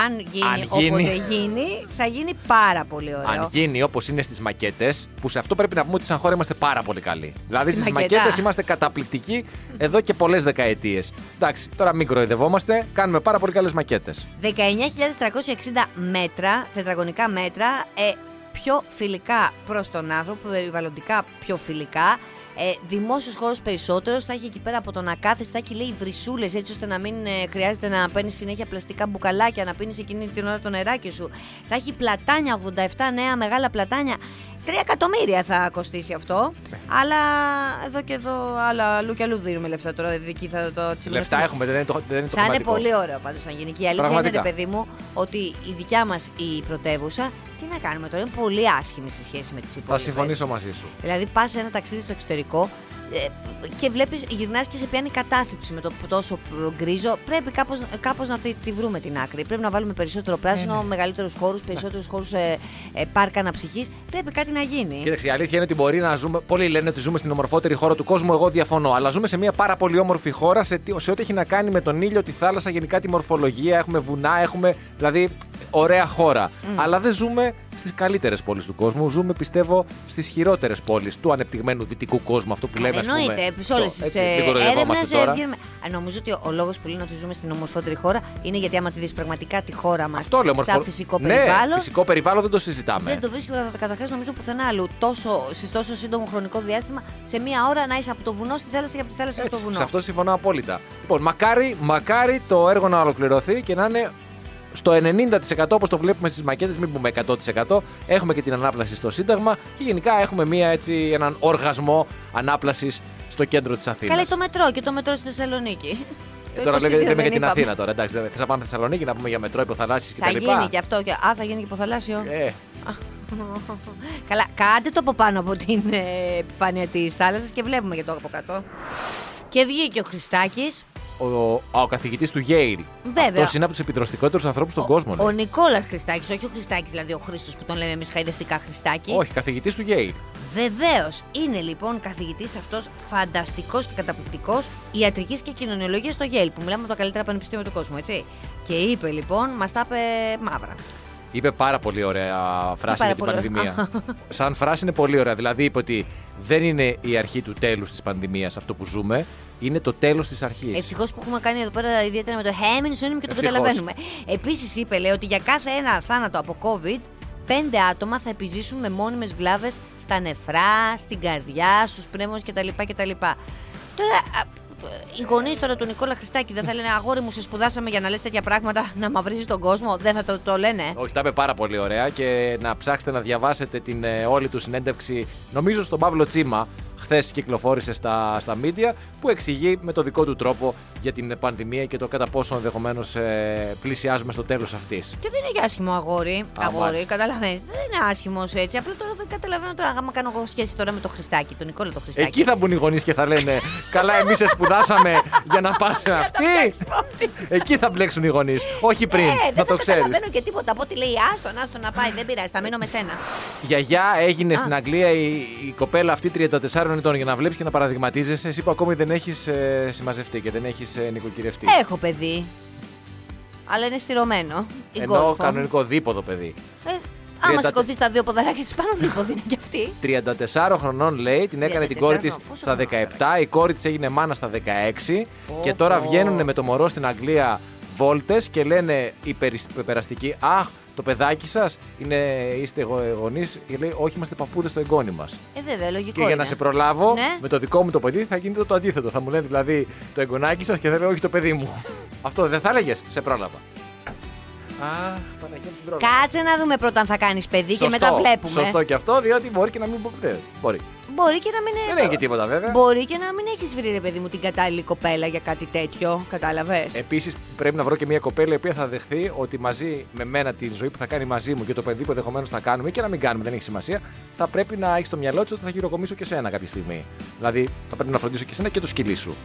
Αν γίνει, Αν γίνει. όποτε γίνει, θα γίνει πάρα πολύ ωραίο. Αν γίνει όπως είναι στις μακέτες, που σε αυτό πρέπει να πούμε ότι σαν χώρα είμαστε πάρα πολύ καλοί. Δηλαδή Στη στις μακέτα. μακέτες είμαστε καταπληκτικοί εδώ και πολλές δεκαετίες. Εντάξει, τώρα μην κροϊδευόμαστε, κάνουμε πάρα πολύ καλές μακέτες. 19.360 μέτρα, τετραγωνικά μέτρα, ε, πιο φιλικά προς τον άνθρωπο, περιβαλλοντικά πιο φιλικά. Ε, Δημόσιος χώρος περισσότερος, θα έχει εκεί πέρα από τον ακάθεση, θα έχει λέει βρυσούλες έτσι ώστε να μην ε, χρειάζεται να παίρνεις συνέχεια πλαστικά μπουκαλάκια, να πίνεις εκείνη την ώρα το νεράκι σου. Θα έχει πλατάνια, 87 νέα μεγάλα πλατάνια. 3 εκατομμύρια θα κοστίσει αυτό. Αλλά εδώ και εδώ, άλλα αλλού και αλλού δίνουμε λεφτά τώρα. Εκεί θα το τσιμιώσουμε. Λεφτά έχουμε, δεν είναι το, δεν είναι το Θα είναι χρηματικό. πολύ ωραίο πάντως να γίνει. Και η αλήθεια Πραγματικά. είναι, ρε παιδί μου, ότι η δικιά μας η πρωτεύουσα, τι να κάνουμε τώρα, είναι πολύ άσχημη σε σχέση με τις υπόλοιπε. Θα συμφωνήσω μαζί σου. Δηλαδή, πας σε ένα ταξίδι στο εξωτερικό ε, και βλέπεις, γυρνάς και σε πιάνει κατάθλιψη με το τόσο γκρίζο. Πρέπει κάπως, κάπως να τη, τη βρούμε την άκρη. Πρέπει να βάλουμε περισσότερο πράσινο, ναι. μεγαλύτερους χώρους, περισσότερους χώρους ε, ε, πάρκα αναψυχής. Πρέπει κάτι να γίνει. Κοίταξε, η αλήθεια είναι ότι μπορεί να ζούμε. Πολλοί λένε ότι ζούμε στην ομορφότερη χώρα του κόσμου. Εγώ διαφωνώ. Αλλά ζούμε σε μια πάρα πολύ όμορφη χώρα σε, τι- σε ό,τι έχει να κάνει με τον ήλιο, τη θάλασσα, γενικά τη μορφολογία. Έχουμε βουνά, έχουμε. Δηλαδή, ωραία χώρα. Αλλά δεν ζούμε στις καλύτερες πόλεις του κόσμου. Ζούμε, πιστεύω, στις χειρότερες πόλεις του ανεπτυγμένου δυτικού κόσμου. Αυτό που λέμε, ας πούμε. Εννοείται, σε όλες Αυτό, τις έτσι, μην έρευνες. κοροϊδευόμαστε τώρα. Νομίζω ότι ο λόγος που λένε ότι ζούμε στην ομορφότερη χώρα είναι γιατί άμα τη δεις πραγματικά τη χώρα μας Αυτό λέω, μορφο- σαν φυσικό ναι, περιβάλλον. φυσικό περιβάλλον δεν το συζητάμε. Δεν το βρίσκει καταρχάς νομίζω πουθενά άλλου. Τόσο, σε τόσο σύντομο χρονικό διάστημα, σε μία ώρα να είσαι από το βουνό στη θάλασσα και από τη θάλασσα στο Έτσι, βουνό. σε αυτό συμφωνώ απόλυτα. Λοιπόν, μακάρι, μακάρι το έργο να ολοκληρωθεί και να είναι στο 90% όπως το βλέπουμε στις μακέτες, μην πούμε 100%. Έχουμε και την ανάπλαση στο Σύνταγμα και γενικά έχουμε μία, έτσι, έναν οργασμό ανάπλασης στο κέντρο της Αθήνας. Καλά, το μετρό και το μετρό στη Θεσσαλονίκη. Ε, Το Τώρα 22 λέμε, λέμε δεν για την είπαμε. Αθήνα τώρα. Εντάξει, δεν θα πάμε στη Θεσσαλονίκη να πούμε για μετρό, υποθαλάσσεις Θα κτλ. γίνει και αυτό. Και... Α, θα γίνει και υποθαλάσσιο. Ε, Καλά, κάντε το από πάνω από την ε, επιφάνεια της θάλασσας και βλέπουμε και το από κάτω. Και βγήκε ο Χριστάκης. Ο, ο καθηγητής του Yale. Βέβαια. Αυτός είναι από τους επιδροστικότερου ανθρώπους στον κόσμο. Ο λέει. Νικόλας Χριστάκης, όχι ο Χριστάκης, δηλαδή ο Χρήστος που τον λέμε εμείς χαϊδευτικά Χριστάκη. Όχι, καθηγητής του Yale. Βεβαίως είναι λοιπόν καθηγητής αυτός φανταστικός και καταπληκτικός ιατρικής και κοινωνιολογίας στο Yale, που μιλάμε από τα καλύτερα πανεπιστήμια του κόσμου, έτσι. Και είπε λοιπόν, μας τα είπε μαύρα. Είπε πάρα πολύ ωραία φράση πάρα για την πολύ πανδημία. Σαν φράση είναι πολύ ωραία. Δηλαδή είπε ότι δεν είναι η αρχή του τέλους της πανδημίας αυτό που ζούμε, είναι το τέλος της αρχής. Ευτυχώς που έχουμε κάνει εδώ πέρα ιδιαίτερα με το Χέμιν Σόνιμ και το Ευτυχώς. καταλαβαίνουμε. Επίσης είπε, λέει, ότι για κάθε ένα θάνατο από COVID, πέντε άτομα θα επιζήσουν με μόνιμες βλάβες στα νεφρά, στην καρδιά, στους πνεύμονες κτλ. κτλ. Τώρα, α, οι γονείς τώρα του Νικόλα Χριστάκη δεν θα λένε Αγόρι μου, σε σπουδάσαμε για να λες τέτοια πράγματα, να μαυρίζεις τον κόσμο. Δεν θα το, το λένε. Όχι, τα είπε πάρα πολύ ωραία και να ψάξετε να διαβάσετε την ε, όλη του συνέντευξη, νομίζω στον Παύλο Τσίμα, χθες κυκλοφόρησε στα, στα media, που εξηγεί με το δικό του τρόπο για την πανδημία και το κατά πόσο ενδεχομένως ε, πλησιάζουμε στο τέλος αυτής. Και δεν είναι για άσχημο αγόρι. αγόρι, μάλιστα. καταλαβαίνεις. Δεν είναι άσχημος έτσι. Απλά τώρα δεν καταλαβαίνω τώρα. Άμα κάνω εγώ σχέση τώρα με το Χριστάκη, τον Νικόλα το Χριστάκη. Εκεί θα μπουν οι γονείς και θα λένε Καλά, εμείς σε σπουδάσαμε για να πας σε αυτή. Εκεί θα μπλέξουν οι γονείς. Όχι πριν, Ε, να δεν το θα ξέρεις. καταλαβαίνω και τίποτα από ό,τι λέει. Άστον, άστον να πάει. Δεν πειράζει, θα μείνω με σένα. Γιαγιά έγινε Α. στην Αγγλία η, η κοπέλα αυτή 34 ετών για να βλέπεις και να παραδειγματίζεσαι. Εσύ που ακόμη δεν έχεις ε, συμμαζευτεί και δεν έχεις ε, νοικοκυρευτεί. Έχω παιδί. Αλλά είναι στηρωμένο. Η Ενώ γκόλφο. κανονικό δίποδο παιδί. Ε, άμα 30 σηκωθείς τα δύο ποδαράκια της πάνω, δίποδο είναι κι αυτή. 34 χρονών λέει, την έκανε την 34 κόρη της πόσο στα χρόνο 17, η κόρη της έγινε μάνα στα 16 Πω, και τώρα πω. βγαίνουν με το μωρό στην Αγγλία βόλτες και λένε οι περισ- περαστικοί, Αχ, το παιδάκι σας είστε γονείς. Και λέει, Όχι, είμαστε παππούδες στο εγγόνι μας. Ε, βέβαια, λογικό. Και για να είναι. σε προλάβω, Ναι. με το δικό μου το παιδί θα γίνεται το αντίθετο. Θα μου λένε δηλαδή το εγγονάκι σας και θα λέω Όχι το παιδί μου. Αυτό δεν θα έλεγες, σε πρόλαβα. Αχ, Παναγία μου, την πρόλαβα. Κάτσε να δούμε πρώτα αν θα κάνεις παιδί Σωστό, και μετά βλέπουμε. Σωστό και αυτό, διότι μπορεί και να μην. ε, Μπορεί. Μπορεί και να μην Δεν έχει και τίποτα βέβαια. Μπορεί και να μην έχεις βρει, ρε παιδί μου, την κατάλληλη κοπέλα για κάτι τέτοιο. Κατάλαβες; Επίσης, πρέπει να βρω και μια κοπέλα η οποία θα δεχθεί ότι μαζί με μένα τη ζωή που θα κάνει μαζί μου και το παιδί που ενδεχομένως θα κάνουμε και να μην κάνουμε, δεν έχει σημασία, θα πρέπει να έχει στο μυαλό της ότι θα γυροκομίσω και σένα κάποια στιγμή. Δηλαδή, θα πρέπει να φροντίσω και σένα και το σκυλί σου.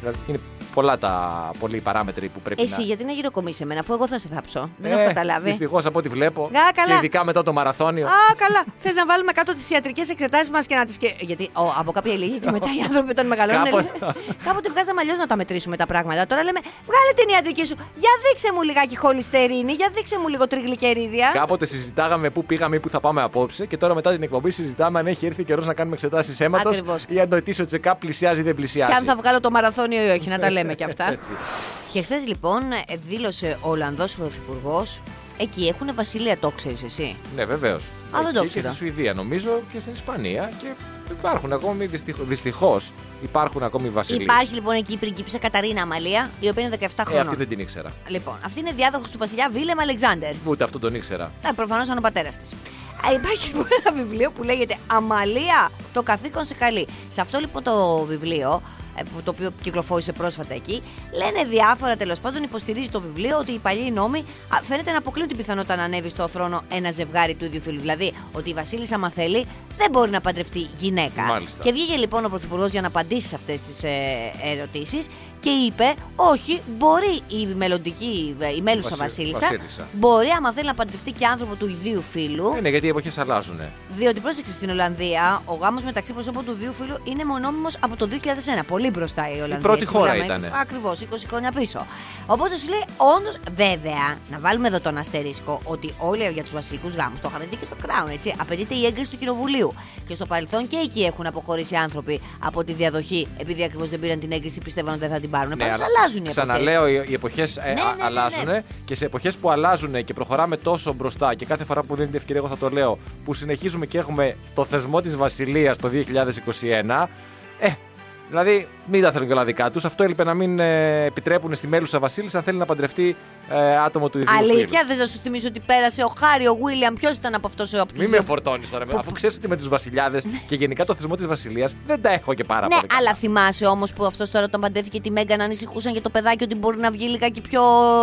Δηλαδή, είναι πολλά τα πολλοί οι παράμετροι που πρέπει Εσύ, να. γιατί να γυροκομίσει εμένα, αφού εγώ θα σε θάψω. Δεν Ε, έχω καταλάβει. Δυστυχώς από ό,τι βλέπω. Α, καλά. Και ειδικά μετά το μαραθώνιο. Α, καλά. Θες να βάλουμε κάτω τις ιατρικές εξετάσεις μας και να τις. Γιατί ο, από κάποια ηλικία και μετά οι άνθρωποι τον μεγαλώνουν. Κάποτε- λένε- Κάποτε βγάζαμε αλλιώς να τα μετρήσουμε τα πράγματα. Τώρα λέμε, βγάλε την ιατρική σου. Για δείξε μου λιγάκι χολυστερίνη, για δείξε μου λίγο τριγλικερίδια. Κάποτε συζητάγαμε πού πήγαμε ή πού θα πάμε απόψε και τώρα μετά την εκπομπή συζητάμε αν έχει έρθει καιρός να κάνουμε εξετάσεις αίματος Ακριβώς. ή αν το ετήσιο τσεκάπ πλησιάζει ή δεν πλησιάζει. Και αν θα βγάλω το μαραθώνιο ή όχι, να τα λέμε κι αυτά. Έτσι. και χθες λοιπόν ε, δήλωσε ο Ολλανδός Πρωθυπουργός, εκεί έχουν βασιλεία, το ξέρεις εσύ; Ναι, βεβαίως. δεν το Και ήξερα. στη Σουηδία νομίζω και στην Ισπανία και υπάρχουν ακόμη δυστυχώς υπάρχουν ακόμη βασιλείς. Υπάρχει λοιπόν εκεί η πριγκίπισσα Καταρίνα Αμαλία, η οποία είναι 17 Ε, χρόνων. αυτή δεν την ήξερα. Λοιπόν, αυτή είναι διάδοχος του βασιλιά Βίλεμ Αλεξάνδερ. Ούτε αυτό τον ήξερα. Ε, Προφανώς ήταν ο πατέρας της. Υπάρχει λοιπόν ένα βιβλίο που λέγεται Αμαλία, το καθήκον σε καλή. Σε αυτό λοιπόν το βιβλίο, ε, που- το οποίο κυκλοφόρησε πρόσφατα εκεί, λένε διάφορα τέλος πάντων. Υποστηρίζει το βιβλίο ότι οι παλιοί νόμοι α, φαίνεται να αποκλείουν την πιθανότητα να ανέβει στο θρόνο ένα ζευγάρι του ίδιου φίλου. Δηλαδή ότι η Βασίλισσα, άμα θέλει, δεν μπορεί να παντρευτεί γυναίκα. Μάλιστα. Και βγήκε λοιπόν ο Πρωθυπουργός για να απαντήσει σε αυτές τις ε, ερωτήσεις και είπε: Όχι, μπορεί η μελλοντική, η μέλουσα Βασι- Βασίλισσα, Βασίλισσα. μπορεί άμα θέλει να παντρευτεί και άνθρωπο του ιδίου φίλου. Ε, ναι, γιατί οι εποχές αλλάζουν. Διότι πρόσεξε στην Ολλανδία, ο γάμος μεταξύ προσώπων του δύο φίλου είναι μονόμιμος από το 2001. Πολύ μπροστά η Ολλανδία. πρώτη έτσι χώρα μιλάμε. ήτανε. Ακριβώς, 20 χρόνια πίσω. Οπότε σου λέει, όντως, βέβαια, να βάλουμε εδώ τον αστερίσκο ότι όλοι για τους βασιλικούς γάμους, το είχαμε δει και στο Crown, έτσι, απαιτείται η έγκριση του κοινοβουλίου. Και στο παρελθόν και εκεί έχουν αποχωρήσει άνθρωποι από τη διαδοχή, επειδή ακριβώς δεν πήραν την έγκριση, πιστεύαν ότι δεν θα την πάρουν. Ναι, αλλά αλλάζουν οι εποχές. Ξαναλέω, οι, οι εποχές ναι, ναι, αλλάζουν ναι. και σε εποχές που αλλάζουν και προχωράμε τόσο μπροστά και κάθε φορά που δίνεται ευκαιρία, εγώ θα το λέω, που συνεχίζουμε και έχουμε το θεσμό της Βασιλείας το 2021. Ε, δηλαδή, μην τα θέλουν και όλα δικά τους. Αυτό έλειπε να μην ε, επιτρέπουν στη μέλουσα Βασίλισσα αν θέλει να παντρευτεί ε, άτομο του ίδιου φίλου. Αλήθεια, δεν θα σου θυμίσω ότι πέρασε ο Χάρη, ο Βίλιαμ, ποιος ήταν από αυτός από τους Μην δύο; με φορτώνεις τώρα, αφού ξέρεις ότι με τους βασιλιάδες και γενικά το θεσμό της Βασιλείας δεν τα έχω και πάρα Ναι, πολύ. καλά. αλλά θυμάσαι όμως που αυτός τώρα τον παντρεύτηκε τη Μέγκα να ανησυχούσαν για το παιδάκι ότι μπορεί να βγει λιγάκι πιο.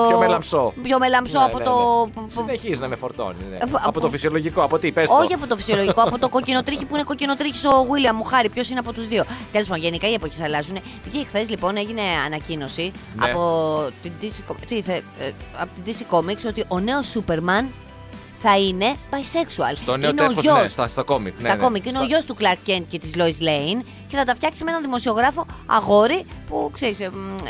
Πιο μελαμψό. Πιο μελαμψό Ναι, από ναι, το. ναι. Συνεχίζει να με φορτώνει. ναι. Από- Από, από- το φυσιολογικό, από τι, πες το. Όχι από το φυσιολογικό, από το κοκκινοτρίχι που είναι κοκκινοτρίχι ο Βίλιαμ μου χάρη. Ποιος είναι από τους δύο; Τέλος πάντων, γενικά η εποχές αλλάζουν. Βγήκε χθες λοιπόν, έγινε ανακοίνωση Ναι. από, την DC, Com- τι θε- ε, από την DC Comics ότι ο νέος Σούπερμαν θα είναι bisexual. Στο νέο είναι ο τέσχος, γιος, ναι, στα, στα κόμικ. στα ναι, ναι. κόμικ. Είναι ο Στα- γιος του Clark Kent και της Lois Lane και θα τα φτιάξει με έναν δημοσιογράφο αγόρι που ξέρεις,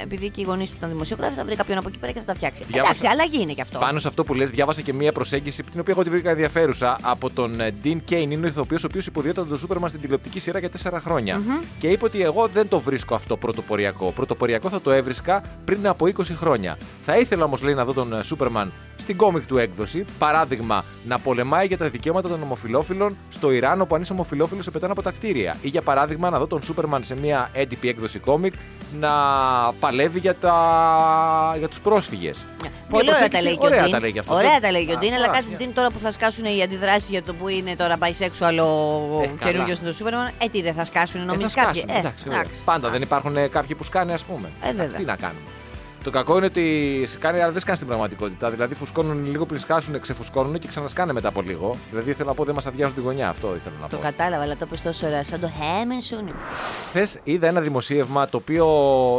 επειδή και οι γονείς του ήταν δημοσιογράφοι, θα βρει κάποιον από εκεί πέρα και θα τα φτιάξει. Διάβασα- Εντάξει, αλλαγή είναι και αυτό. Πάνω σε αυτό που λες, διάβασα και μία προσέγγιση την οποία εγώ τη βρήκα ενδιαφέρουσα από τον ε, Dean Kane. Είναι ο ηθοποιός ο οποίος υποδιόταν τον Σούπερμαν στην τηλεοπτική σειρά για τέσσερα χρόνια. Και είπε ότι εγώ δεν το βρίσκω αυτό πρωτοποριακό. Πρωτοποριακό θα το έβρισκα πριν από 20 χρόνια. Θα ήθελα όμως, λέει, να δω τον ε, Σούπερμαν στην κόμικ του έκδοση. Παράδειγμα, να πολεμάει για τα δικαιώματα των ομοφυλόφιλων στο Ιράν, όπου αν είσαι ομοφυλόφιλος σε πετάνε από τα κτίρια. Ή για παράδειγμα, να δω τον Σούπερμαν σε μια έντυπη έκδοση κόμικ να παλεύει για, τα... για τους πρόσφυγες. Πολύ ωραία τα λέει και ο Ωραία Dean. τα λέει και αυτό. Ωραία τα λέει και ο Α, Dean, αλλά α, κάτσε Dean τώρα που θα σκάσουν οι αντιδράσεις για το που είναι τώρα bisexual ο Ε, καινούριο καλά. στο Σούπερμαν. Ε, τι δεν θα σκάσουν, Ε, νομίζεις θα κάποιοι. σκάσουν, Ε, εντάξει, βέβαια. εντάξει. Πάντα δεν υπάρχουν ε, κάποιοι που σκάνε, ας πούμε. Ε, βέβαια. Τι να κάνουμε. Το κακό είναι ότι σε κάνει, αλλά δεν σκάνε στην πραγματικότητα. Δηλαδή, φουσκώνουν λίγο πριν σκάσουν, ξεφουσκώνουν και ξανασκάνε μετά από λίγο. Δηλαδή, θέλω να πω, δεν μας αδειάζουν τη γωνιά. Αυτό ήθελα να Το πω. κατάλαβα, αλλά το πες τόσο ωραία. Σαν το Χέμεν Σούνι. Χθες είδα ένα δημοσίευμα το οποίο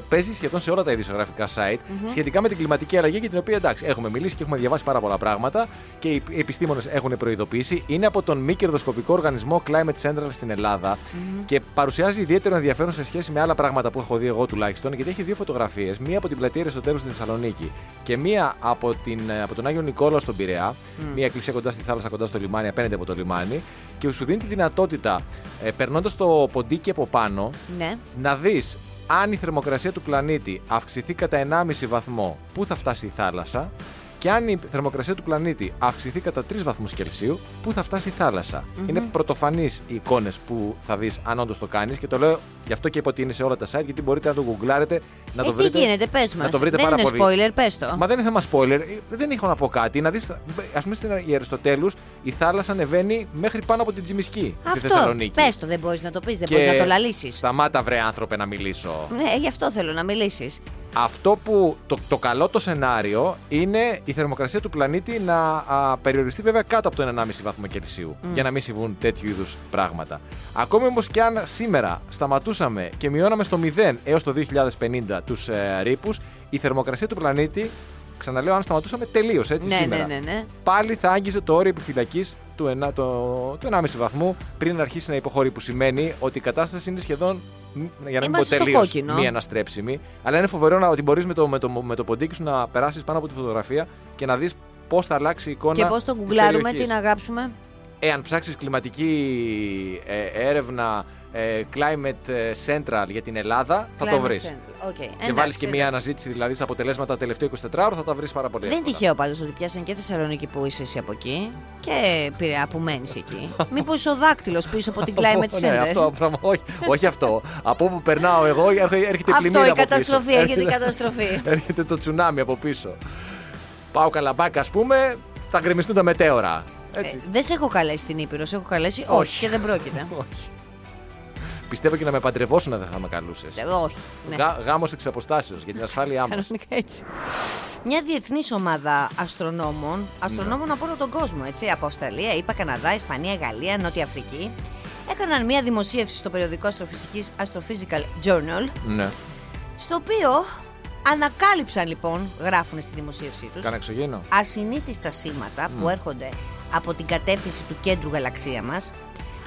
παίζει σχεδόν σε όλα τα ειδησιογραφικά site σχετικά με την κλιματική αλλαγή για την οποία εντάξει, έχουμε μιλήσει και έχουμε διαβάσει πάρα πολλά πράγματα και οι επιστήμονες έχουν προειδοποιήσει. Είναι από τον μη κερδοσκοπικό οργανισμό Climate Central στην ελλαδα και παρουσιάζει ιδιαίτερο ενδιαφέρον σε σχέση με άλλα πράγματα που έχω δει εγώ τουλάχιστον γιατί έχει δύο φωτογραφίες. Μία από την πλατεία Αριστοτέλου στην Θεσσαλονίκη και μία από, την, από τον Άγιο Νικόλαο στον Πειραιά. Μία εκκλησία κοντά στη θάλασσα, κοντά στο λιμάνι, απέναντι από το λιμάνι. Και σου δίνει τη δυνατότητα, ε, περνώντας το ποντίκι από πάνω, Ναι. να δεις αν η θερμοκρασία του πλανήτη αυξηθεί κατά 1,5 βαθμό, πού θα φτάσει η θάλασσα και αν η θερμοκρασία του πλανήτη αυξηθεί κατά 3 βαθμούς Κελσίου, πού θα φτάσει η θαλασσα Είναι πρωτοφανείς οι εικόνες που θα δεις αν όντως το κάνεις και το λέω γι' αυτό και είπα ότι είναι σε όλα τα site γιατί μπορείτε να το γκουγκλάρετε, να ε, το βρείτε. τι γίνεται, πες να μας. το βρείτε δεν πάρα είναι πολύ. spoiler, πες το. Μα δεν είναι θέμα spoiler. ε, Δεν έχω να πω κάτι. Να δεις, ας πούμε στην Αριστοτέλους η θάλασσα ανεβαίνει μέχρι πάνω από την Τζιμισκή στη Αυτό, Θεσσαλονίκη. πες το, δεν μπορείς να το πεις, δεν Και μπορείς να το λαλήσεις. Σταμάτα βρε άνθρωπε να μιλήσω. Ναι, γι' αυτό θέλω να μιλήσεις. Αυτό που το, το καλό το σενάριο είναι η θερμοκρασία του πλανήτη να α, περιοριστεί βέβαια κάτω από το 1,5 βαθμό Κελσίου για να μην συμβούν τέτοιου είδους πράγματα. Ακόμη όμως και αν σήμερα σταματούσαμε και μειώναμε στο 0 έως το 2050 τους ε, ρήπους, η θερμοκρασία του πλανήτη, ξαναλέω, αν σταματούσαμε τελείω έτσι Ναι, σήμερα. ναι, ναι, ναι. Πάλι θα άγγιζε το όριο επιφυλακής του, ένα- το, του 1,5 βαθμού πριν αρχίσει να υποχωρεί. Που σημαίνει ότι η κατάσταση είναι σχεδόν, μ, για να μην πω Είμαστε στο τελείως, κόκκινο. μη αναστρέψιμη. Αλλά είναι φοβερό να, ότι μπορείς με το, με, το, με το ποντίκι σου να περάσεις πάνω από τη φωτογραφία και να δεις πώς θα αλλάξει η εικόνα. Και πώς το της γκουγκλάρουμε, περιοχής. τι να γράψουμε. Εάν ψάξεις κλιματική ε, έρευνα ε, Climate Central για την Ελλάδα, θα το Climate βρεις. Central. Οκ, Και εντάξει, βάλεις και μία εντάξει. αναζήτηση δηλαδή στα αποτελέσματα τα τελευταία 24 ώρα, θα τα βρεις πάρα πολύ. Δεν είναι εύκολα. τυχαίο πάντως ότι πιάσαν και Θεσσαλονίκη που είσαι εσύ από εκεί και Πειραιά που μένεις εκεί. Μήπως ο δάκτυλος πίσω από την Climate Ναι, Center; αυτό, πράγμα, όχι, όχι αυτό. από όπου περνάω εγώ έρχεται, έρχεται η Αυτό πλημμύρα η από καταστροφή, πίσω. έρχεται η καταστροφή. έρχεται το τσουνάμι από πίσω. Πάω καλαμπάκα, ας πούμε, θα γκρεμιστούν τα μετέωρα. Έτσι. Ε, δεν σε έχω καλέσει στην Ήπειρος, σε έχω καλέσει. Όχι, Όχι. και δεν πρόκειται. όχι. Πιστεύω και να με παντρευόσουν δεν θα με καλούσες. Ε, όχι. Ναι. Γά, Γάμος εξ αποστάσεως για την ασφάλειά μας. Κανονικά έτσι. Μια διεθνής ομάδα αστρονόμων, αστρονόμων από όλο τον κόσμο, έτσι, από Αυστραλία, ΗΠΑ, Καναδά, Ισπανία, Γαλλία, Νότια Αφρική, έκαναν μια δημοσίευση στο περιοδικό αστροφυσικής Astrophysical Journal, ναι. στο οποίο ανακάλυψαν λοιπόν, γράφουν στη δημοσίευσή τους, Κάνα εξωγήινο. ασυνήθιστα σήματα που έρχονται από την κατεύθυνση του κέντρου γαλαξία μας.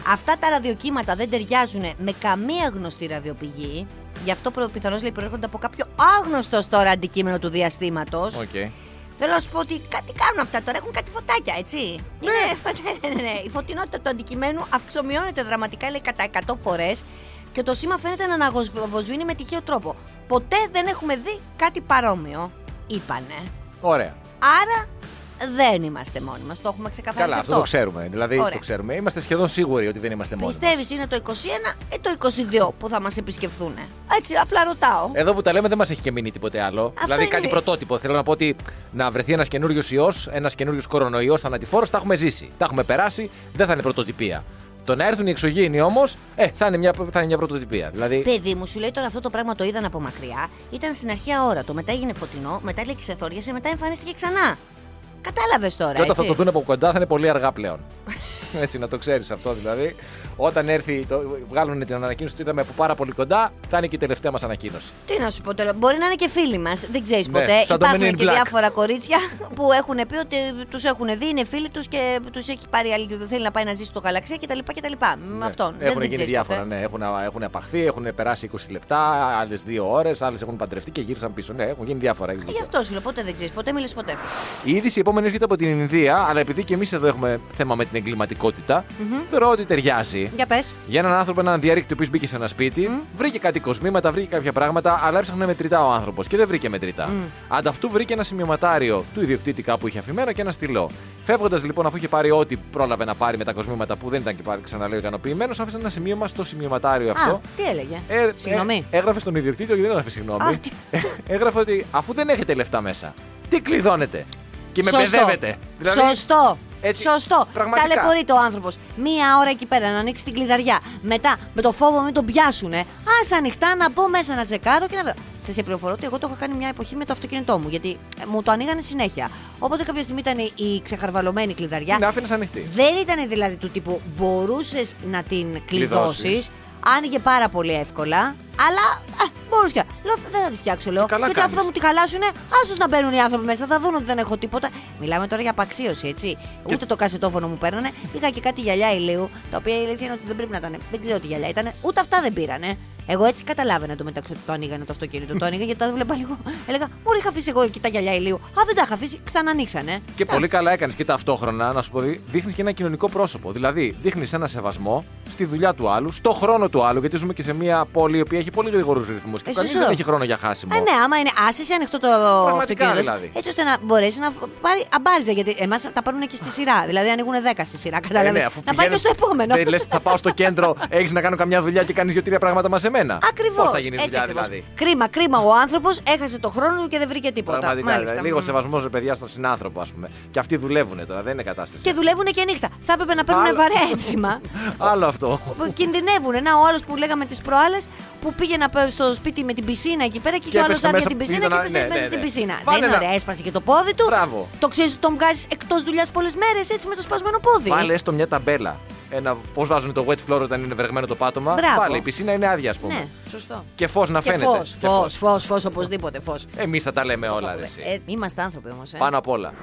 Αυτά τα ραδιοκύματα δεν ταιριάζουν με καμία γνωστή ραδιοπηγή. Γι' αυτό πιθανώς λέει προέρχονται από κάποιο άγνωστο τώρα αντικείμενο του διαστήματος. Οκ. Θέλω να σου πω ότι κάτι κάνουν αυτά τώρα, έχουν κάτι φωτάκια, έτσι. Είναι, ναι, ναι, ναι. Η φωτεινότητα του αντικειμένου αυξομειώνεται δραματικά, λέει κατά 100 φορές και το σήμα φαίνεται να αναβοσβήνει με τυχαίο τρόπο. Ποτέ δεν έχουμε δει κάτι παρόμοιο, είπανε. Ωραία. Άρα δεν είμαστε μόνοι μας. Το έχουμε ξεκαθαρίσει Καλά, αυτό το ξέρουμε. Δηλαδή Ωραία. το ξέρουμε. Είμαστε σχεδόν σίγουροι ότι δεν είμαστε μόνοι. μας. Πιστεύει είναι το 21 ή το 22 που θα μας επισκεφθούν. Έτσι, απλά ρωτάω. Εδώ που τα λέμε δεν μας έχει και μείνει τίποτε άλλο. δηλαδή είναι- κάτι πρωτότυπο. Θέλω να πω ότι να βρεθεί ένας καινούριος ιός, ένας καινούριος κορονοϊός θανατηφόρο, τα έχουμε ζήσει. Τα έχουμε περάσει, δεν θα είναι πρωτοτυπία. Το να έρθουν οι εξωγήινοι όμως, ε, θα είναι μια, θα είναι μια πρωτοτυπία. Δηλαδή, Παιδί μου, σου λέει τώρα αυτό το πράγμα το είδαν από μακριά. Ήταν στην αρχαία ώρα. Το μετά έγινε φωτεινό, μετά λέει ξεθόριασε, μετά εμφανίστηκε ξανά. Κατάλαβες τώρα. και όταν θα έτσι. το δουν από κοντά θα είναι πολύ αργά πλέον. Έτσι, να το ξέρεις αυτό δηλαδή. Όταν έρθει, το, βγάλουν την ανακοίνωση του είδαμε από πάρα πολύ κοντά, θα είναι και η τελευταία μας ανακοίνωση. Τι να σου πω τώρα, μπορεί να είναι και φίλοι μας. Δεν ξέρεις Ναι, ποτέ. σαν το Men Υπάρχουν in και Black. διάφορα κορίτσια που έχουν πει ότι τους έχουν δει, είναι φίλοι τους και τους έχει πάρει άλλη. Θέλει να πάει να ζήσει στο γαλαξία κτλ. κτλ. Με αυτόν. Ναι. Έχουν δεν, γίνει δεν διάφορα, ξέρεις ναι. Έχουν, έχουν απαχθεί, έχουν περάσει 20 λεπτά, άλλες 2 ώρες, άλλες έχουν παντρευτεί και γύρισαν πίσω. Ναι, έχουν γίνει διάφορα. έχεις ποτέ. Γι' δίκιο. αυτό σου λέω, ποτέ δεν ξέρεις, ποτέ μιλήσει ποτέ. Η είδηση επόμενη έρχεται από την Ινδία, αλλά επειδή και εμείς εδώ έχουμε θέμα με την εγκληματικοτητα θεωρώ ότι ταιριάζει. Για πες. Για έναν άνθρωπο, έναν διαρρήκτη ο οποίο μπήκε σε ένα σπίτι, βρήκε κάτι κοσμήματα, βρήκε κάποια πράγματα, αλλά έψαχνε μετρητά ο άνθρωπος και δεν βρήκε μετρητά. Ανταυτού βρήκε ένα σημειωματάριο του ιδιοκτήτη κάπου είχε αφημένο και ένα στυλό. Φεύγοντας λοιπόν, αφού είχε πάρει ό,τι πρόλαβε να πάρει με τα κοσμήματα που δεν ήταν και πάλι ξαναλέω ικανοποιημένος, άφησε ένα σημείωμα στο σημειωματάριο αυτό. Α, τι έλεγε; Ε, Συγγνώμη. ε, έγραφε στον ιδιοκτήτη, όχι δεν έγραφε συγγνώμη. Α, τι- Ε, έγραφε ότι αφού δεν έχετε λεφτά μέσα, τι κλειδώνετε; Και με Σωστό. παιδεύετε. Δηλαδή, Σωστό. Έτσι, Σωστό. πραγματικά. Ταλαιπωρείται ο άνθρωπος. Μία ώρα εκεί πέρα να ανοίξει την κλειδαριά. Μετά με το φόβο μην τον πιάσουνε. Α ανοιχτά να μπω μέσα να τσεκάρω και να δω. Θα σε πληροφορώ ότι εγώ το έχω κάνει μια εποχή με το αυτοκίνητό μου. Γιατί ε, μου το ανοίγανε συνέχεια. Οπότε κάποια στιγμή ήταν η ξεχαρβαλωμένη κλειδαριά. Την άφηνες ανοιχτή. Δεν ήταν δηλαδή του τύπου μπορούσες να την Κλειδώσεις. κλειδώσεις. Άνοιγε πάρα πολύ εύκολα. Αλλά α, μπορούσε και. Λέω δεν θα τη φτιάξω, λέω. καλά Γιατί κάνεις. αυτό μου τη χαλάσουνε, άσου να μπαίνουν οι άνθρωποι μέσα, θα δουν ότι δεν έχω τίποτα. Μιλάμε τώρα για απαξίωση, έτσι. Ούτε το κασετόφωνο μου παίρνανε. Είχα και κάτι γυαλιά ηλίου, τα οποία η αλήθεια είναι ότι δεν πρέπει να ήταν. Δεν ξέρω τι γυαλιά ήταν. Ούτε αυτά δεν πήρανε. Εγώ έτσι καταλάβαινα το μεταξύ ότι το ανοίγανε το αυτοκίνητο. Το άνοιγα γιατί τα βλέπα λίγο. Έλεγα, Μου είχα αφήσει εγώ εκεί τα γυαλιά ηλίου. Α, δεν τα είχα αφήσει, ξανανοίξανε. Και πολύ καλά έκανες και ταυτόχρονα, να σου πω, δείχνεις και ένα κοινωνικό πρόσωπο. Δηλαδή, δείχνεις ένα σεβασμό στη δουλειά του άλλου, στο χρόνο του άλλου, γιατί ζούμε και σε μια πόλη η οποία έχει πολύ γρήγορους ρυθμούς και Ε, κανείς σωστό. δεν έχει χρόνο για χάσιμο. Α, ναι, άμα είναι άσε ανοιχτό το Πραγματικά, αυτοκίνητος. δηλαδή. Έτσι ώστε να μπορέσει να πάρει αμπάριζα. Γιατί εμάς τα παίρνουν και στη σειρά. Δηλαδή ανοίγουν 10 στη σειρά. Ε, Κατάλαβε. ναι, αφού να πάει και πηγαίνεις- στο επόμενο. Δεν λες, θα πάω στο κέντρο, έχεις να κάνω καμιά δουλειά και κάνεις δύο-τρία πράγματα μαζεμένα. Ακριβώς. Πώς θα γίνει δουλειά δηλαδή; Κρίμα, κρίμα. Ο άνθρωπος έχασε το χρόνο του και δεν βρήκε τίποτα. Πραγματικά. Μάλιστα. δηλαδή, λίγο Μμ. σεβασμός ρε παιδιά στον συνάνθρωπο, ας πούμε. Και αυτοί δουλεύουν τώρα, δεν είναι κατάσταση. Και δουλεύουν και νύχτα. Θα έπρεπε να παίρνουν Άλλο- βαρέα έμψημα. Άλλο αυτό. που Κινδυνεύουν. Να ο άλλος που λέγαμε τις προάλλες που πήγε να πάει στο σπίτι με την πισίνα εκεί πέρα και είχε ο άλλος έπεσε άδεια μέσα- την πισίνα ήταν- και έπεσε ναι, μέσα ναι, στην ναι. πισίνα. Βάλε δεν είναι ένα- ωραία, έσπασε και το πόδι του. Μπράβο. Το ξέρεις ότι τον βγάζεις εκτός δουλειάς πολλές μέρες έτσι με το σπασμένο πόδι. Βάλε έστω μια ταμπέλα. Ένα, πώς βάζουν το wet floor όταν είναι βρεγμένο το πάτωμα. Μπράβο. Βάλε, η πισίνα είναι άδεια, ας πούμε. Ναι, σωστό. Και φως να Και φαίνεται. φως, φως, φως, φως, οπωσδήποτε φως. Εμείς θα τα λέμε όλα, ρε, εσύ. Ε, είμαστε άνθρωποι όμως, ε. Πάνω απ' όλα.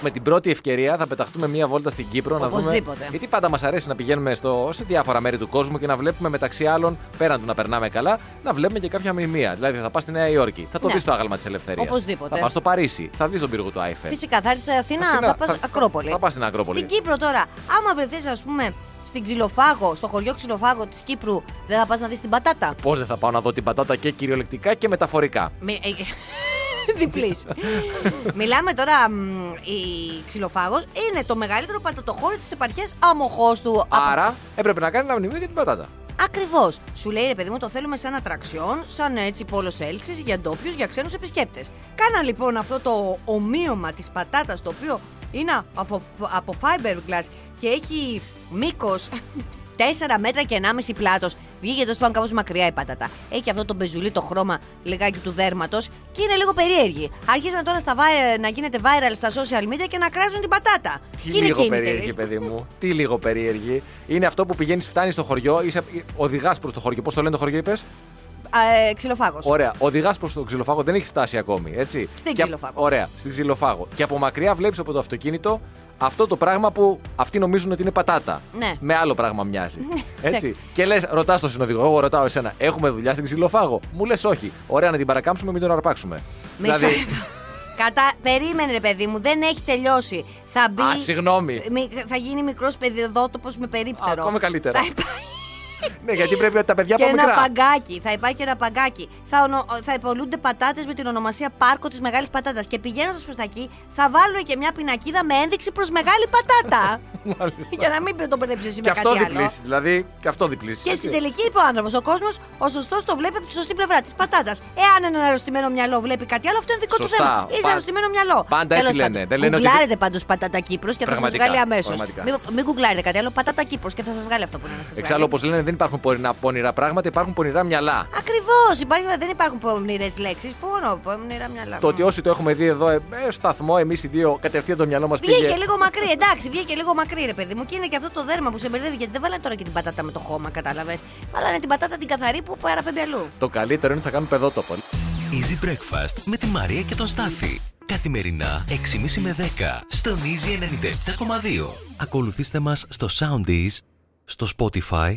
Με την πρώτη ευκαιρία θα πεταχτούμε μία βόλτα στην Κύπρο να δούμε. Οπωσδήποτε. Γιατί πάντα μας αρέσει να πηγαίνουμε στο, σε διάφορα μέρη του κόσμου και να βλέπουμε μεταξύ άλλων, πέραν του να περνάμε καλά, να βλέπουμε και κάποια μνημεία. Δηλαδή θα πας στη Νέα Υόρκη, θα το Ναι. δεις το άγαλμα της ελευθερίας. Οπωσδήποτε. Θα πας στο Παρίσι, θα δεις τον πύργο του Άιφελ. Φυσικά, θα έρθεις σε Αθήνα, Αθήνα, θα πας θα- Ακρόπολη. θα πας στην Ακρόπολη. Στην Κύπρο τώρα, άμα βρεθείς, ας πούμε, στην Ξυλοφάγο, στο χωριό Ξυλοφάγο της Κύπρου, δεν θα πας να δεις την πατάτα; Πώς δεν θα πάω να δω την πατάτα και κυριολεκτικά και μεταφορικά; Μι- ε, Διπλής. Μιλάμε τώρα, μ, η Ξυλοφάγος είναι το μεγαλύτερο πατατοχώρι της επαρχίας Αμοχώστου. Άρα έπρεπε να κάνει ένα μνημείο για την πατάτα. Ακριβώς. Σου λέει ρε παιδί μου, το θέλουμε σαν ατραξιόν, σαν έτσι πόλος έλξης για ντόπιους, για ξένους επισκέπτες. Κάνα λοιπόν αυτό το ομοίωμα της πατάτας, το οποίο είναι από, από fiberglass και έχει μήκος 4 μέτρα και 1,5 πλάτος. Βγήκε τόσο πάνω κάπως μακριά η πατάτα. Έχει αυτό το μπεζουλί, το χρώμα λιγάκι του δέρματος και είναι λίγο περίεργη. Άρχισαν τώρα στα, vi- να γίνεται viral στα social media και να κράζουν την πατάτα. Τι Και είναι λίγο και οι περίεργη, μητέρες. παιδί μου. Τι λίγο περίεργη. Είναι αυτό που πηγαίνεις, φτάνεις στο χωριό, είσαι, οδηγάς προς το χωριό. Πώς το λένε το χωριό, είπες; Α, ε, ξυλοφάγος. Ωραία. Οδηγάς προς το ξυλοφάγο, δεν έχει φτάσει ακόμη. Έτσι; Στην Και- ξυλοφάγο. Ωραία, στην ξυλοφάγο. Και από μακριά βλέπεις από το αυτοκίνητο αυτό το πράγμα που αυτοί νομίζουν ότι είναι πατάτα. Ναι. Με άλλο πράγμα μοιάζει. Έτσι. και λες, ρωτάς τον συνοδηγό, εγώ ρωτάω εσένα, έχουμε δουλειά στην ξυλοφάγο; Μου λες όχι. Ωραία, να την παρακάμψουμε, μην τον αρπάξουμε. Μισό. Δηλαδή. Κατά... Περίμενε, ρε παιδί μου, δεν έχει τελειώσει. Θα μπει. Α, συγγνώμη. Μη- Θα γίνει μικρός παιδιδότοπος με περίπτερο. Α, ακόμα καλύτερα. Θα υπάρχει ναι, γιατί πρέπει τα παιδιά και από ένα μικρά. παγκάκι. Θα υπάρχει και ένα παγκάκι. Θα, ονο... θα υπολούνται πατάτες με την ονομασία Πάρκο της Μεγάλης Πατάτας. Και πηγαίνοντας προς τα εκεί, θα βάλουν και μια πινακίδα με ένδειξη προς Μεγάλη Πατάτα. Για να μην το μπερδέψεις εσύ Και με αυτό κάτι άλλο. διπλήσει. Δηλαδή, και αυτό διπλήσει. Και στην τελική είπε ο άνθρωπος, ο κόσμος, ο σωστός το βλέπει από τη σωστή πλευρά της πατάτας. Εάν ένα αρρωστημένο μυαλό βλέπει κάτι άλλο, αυτό είναι δικό Σωστά. του θέμα. Είσαι Πα- αρρωστημένο μυαλό. πάντα έτσι Τέλος λένε. πάντων. Δεν λένε ότι- Γκουγκλάρετε πάντως πατάτα Κύπρος και θα σας Πραγματικά, βγάλει αμέσως. πραγματικά. Μην, μην γκουγκλάρετε κάτι άλλο, πατάτα Κύπρος και θα σας βγάλει αυτό που είναι να σας βγάλει. Εξάλλου, όπως λένε, δεν δεν υπάρχουν πονηρά, πονηρά πράγματα, υπάρχουν πονηρά μυαλά. Ακριβώς. Δεν υπάρχουν πονηρές λέξεις. Πόνο, πονηρά μυαλά. Το ότι όσοι το έχουμε δει εδώ, ε, ε, σταθμό, εμείς οι δύο, κατευθείαν το μυαλό μας πήγε. Βγήκε λίγο μακρύ, εντάξει, βγήκε λίγο μακρύ, ρε παιδί μου. Και είναι και αυτό το δέρμα που σε μπερδεύει, γιατί δεν βάλανε τώρα και την πατάτα με το χώμα, κατάλαβες. Βάλανε την πατάτα την καθαρή που παραπέμπει αλλού. Το καλύτερο είναι ότι θα κάνουν παιδότοπο. Easy Breakfast με τη Μαρία και τον Στάφη. Καθημερινά 6.30 με 10 στον Easy 97.2. Ακολουθήστε μας στο Soundees, στο Spotify,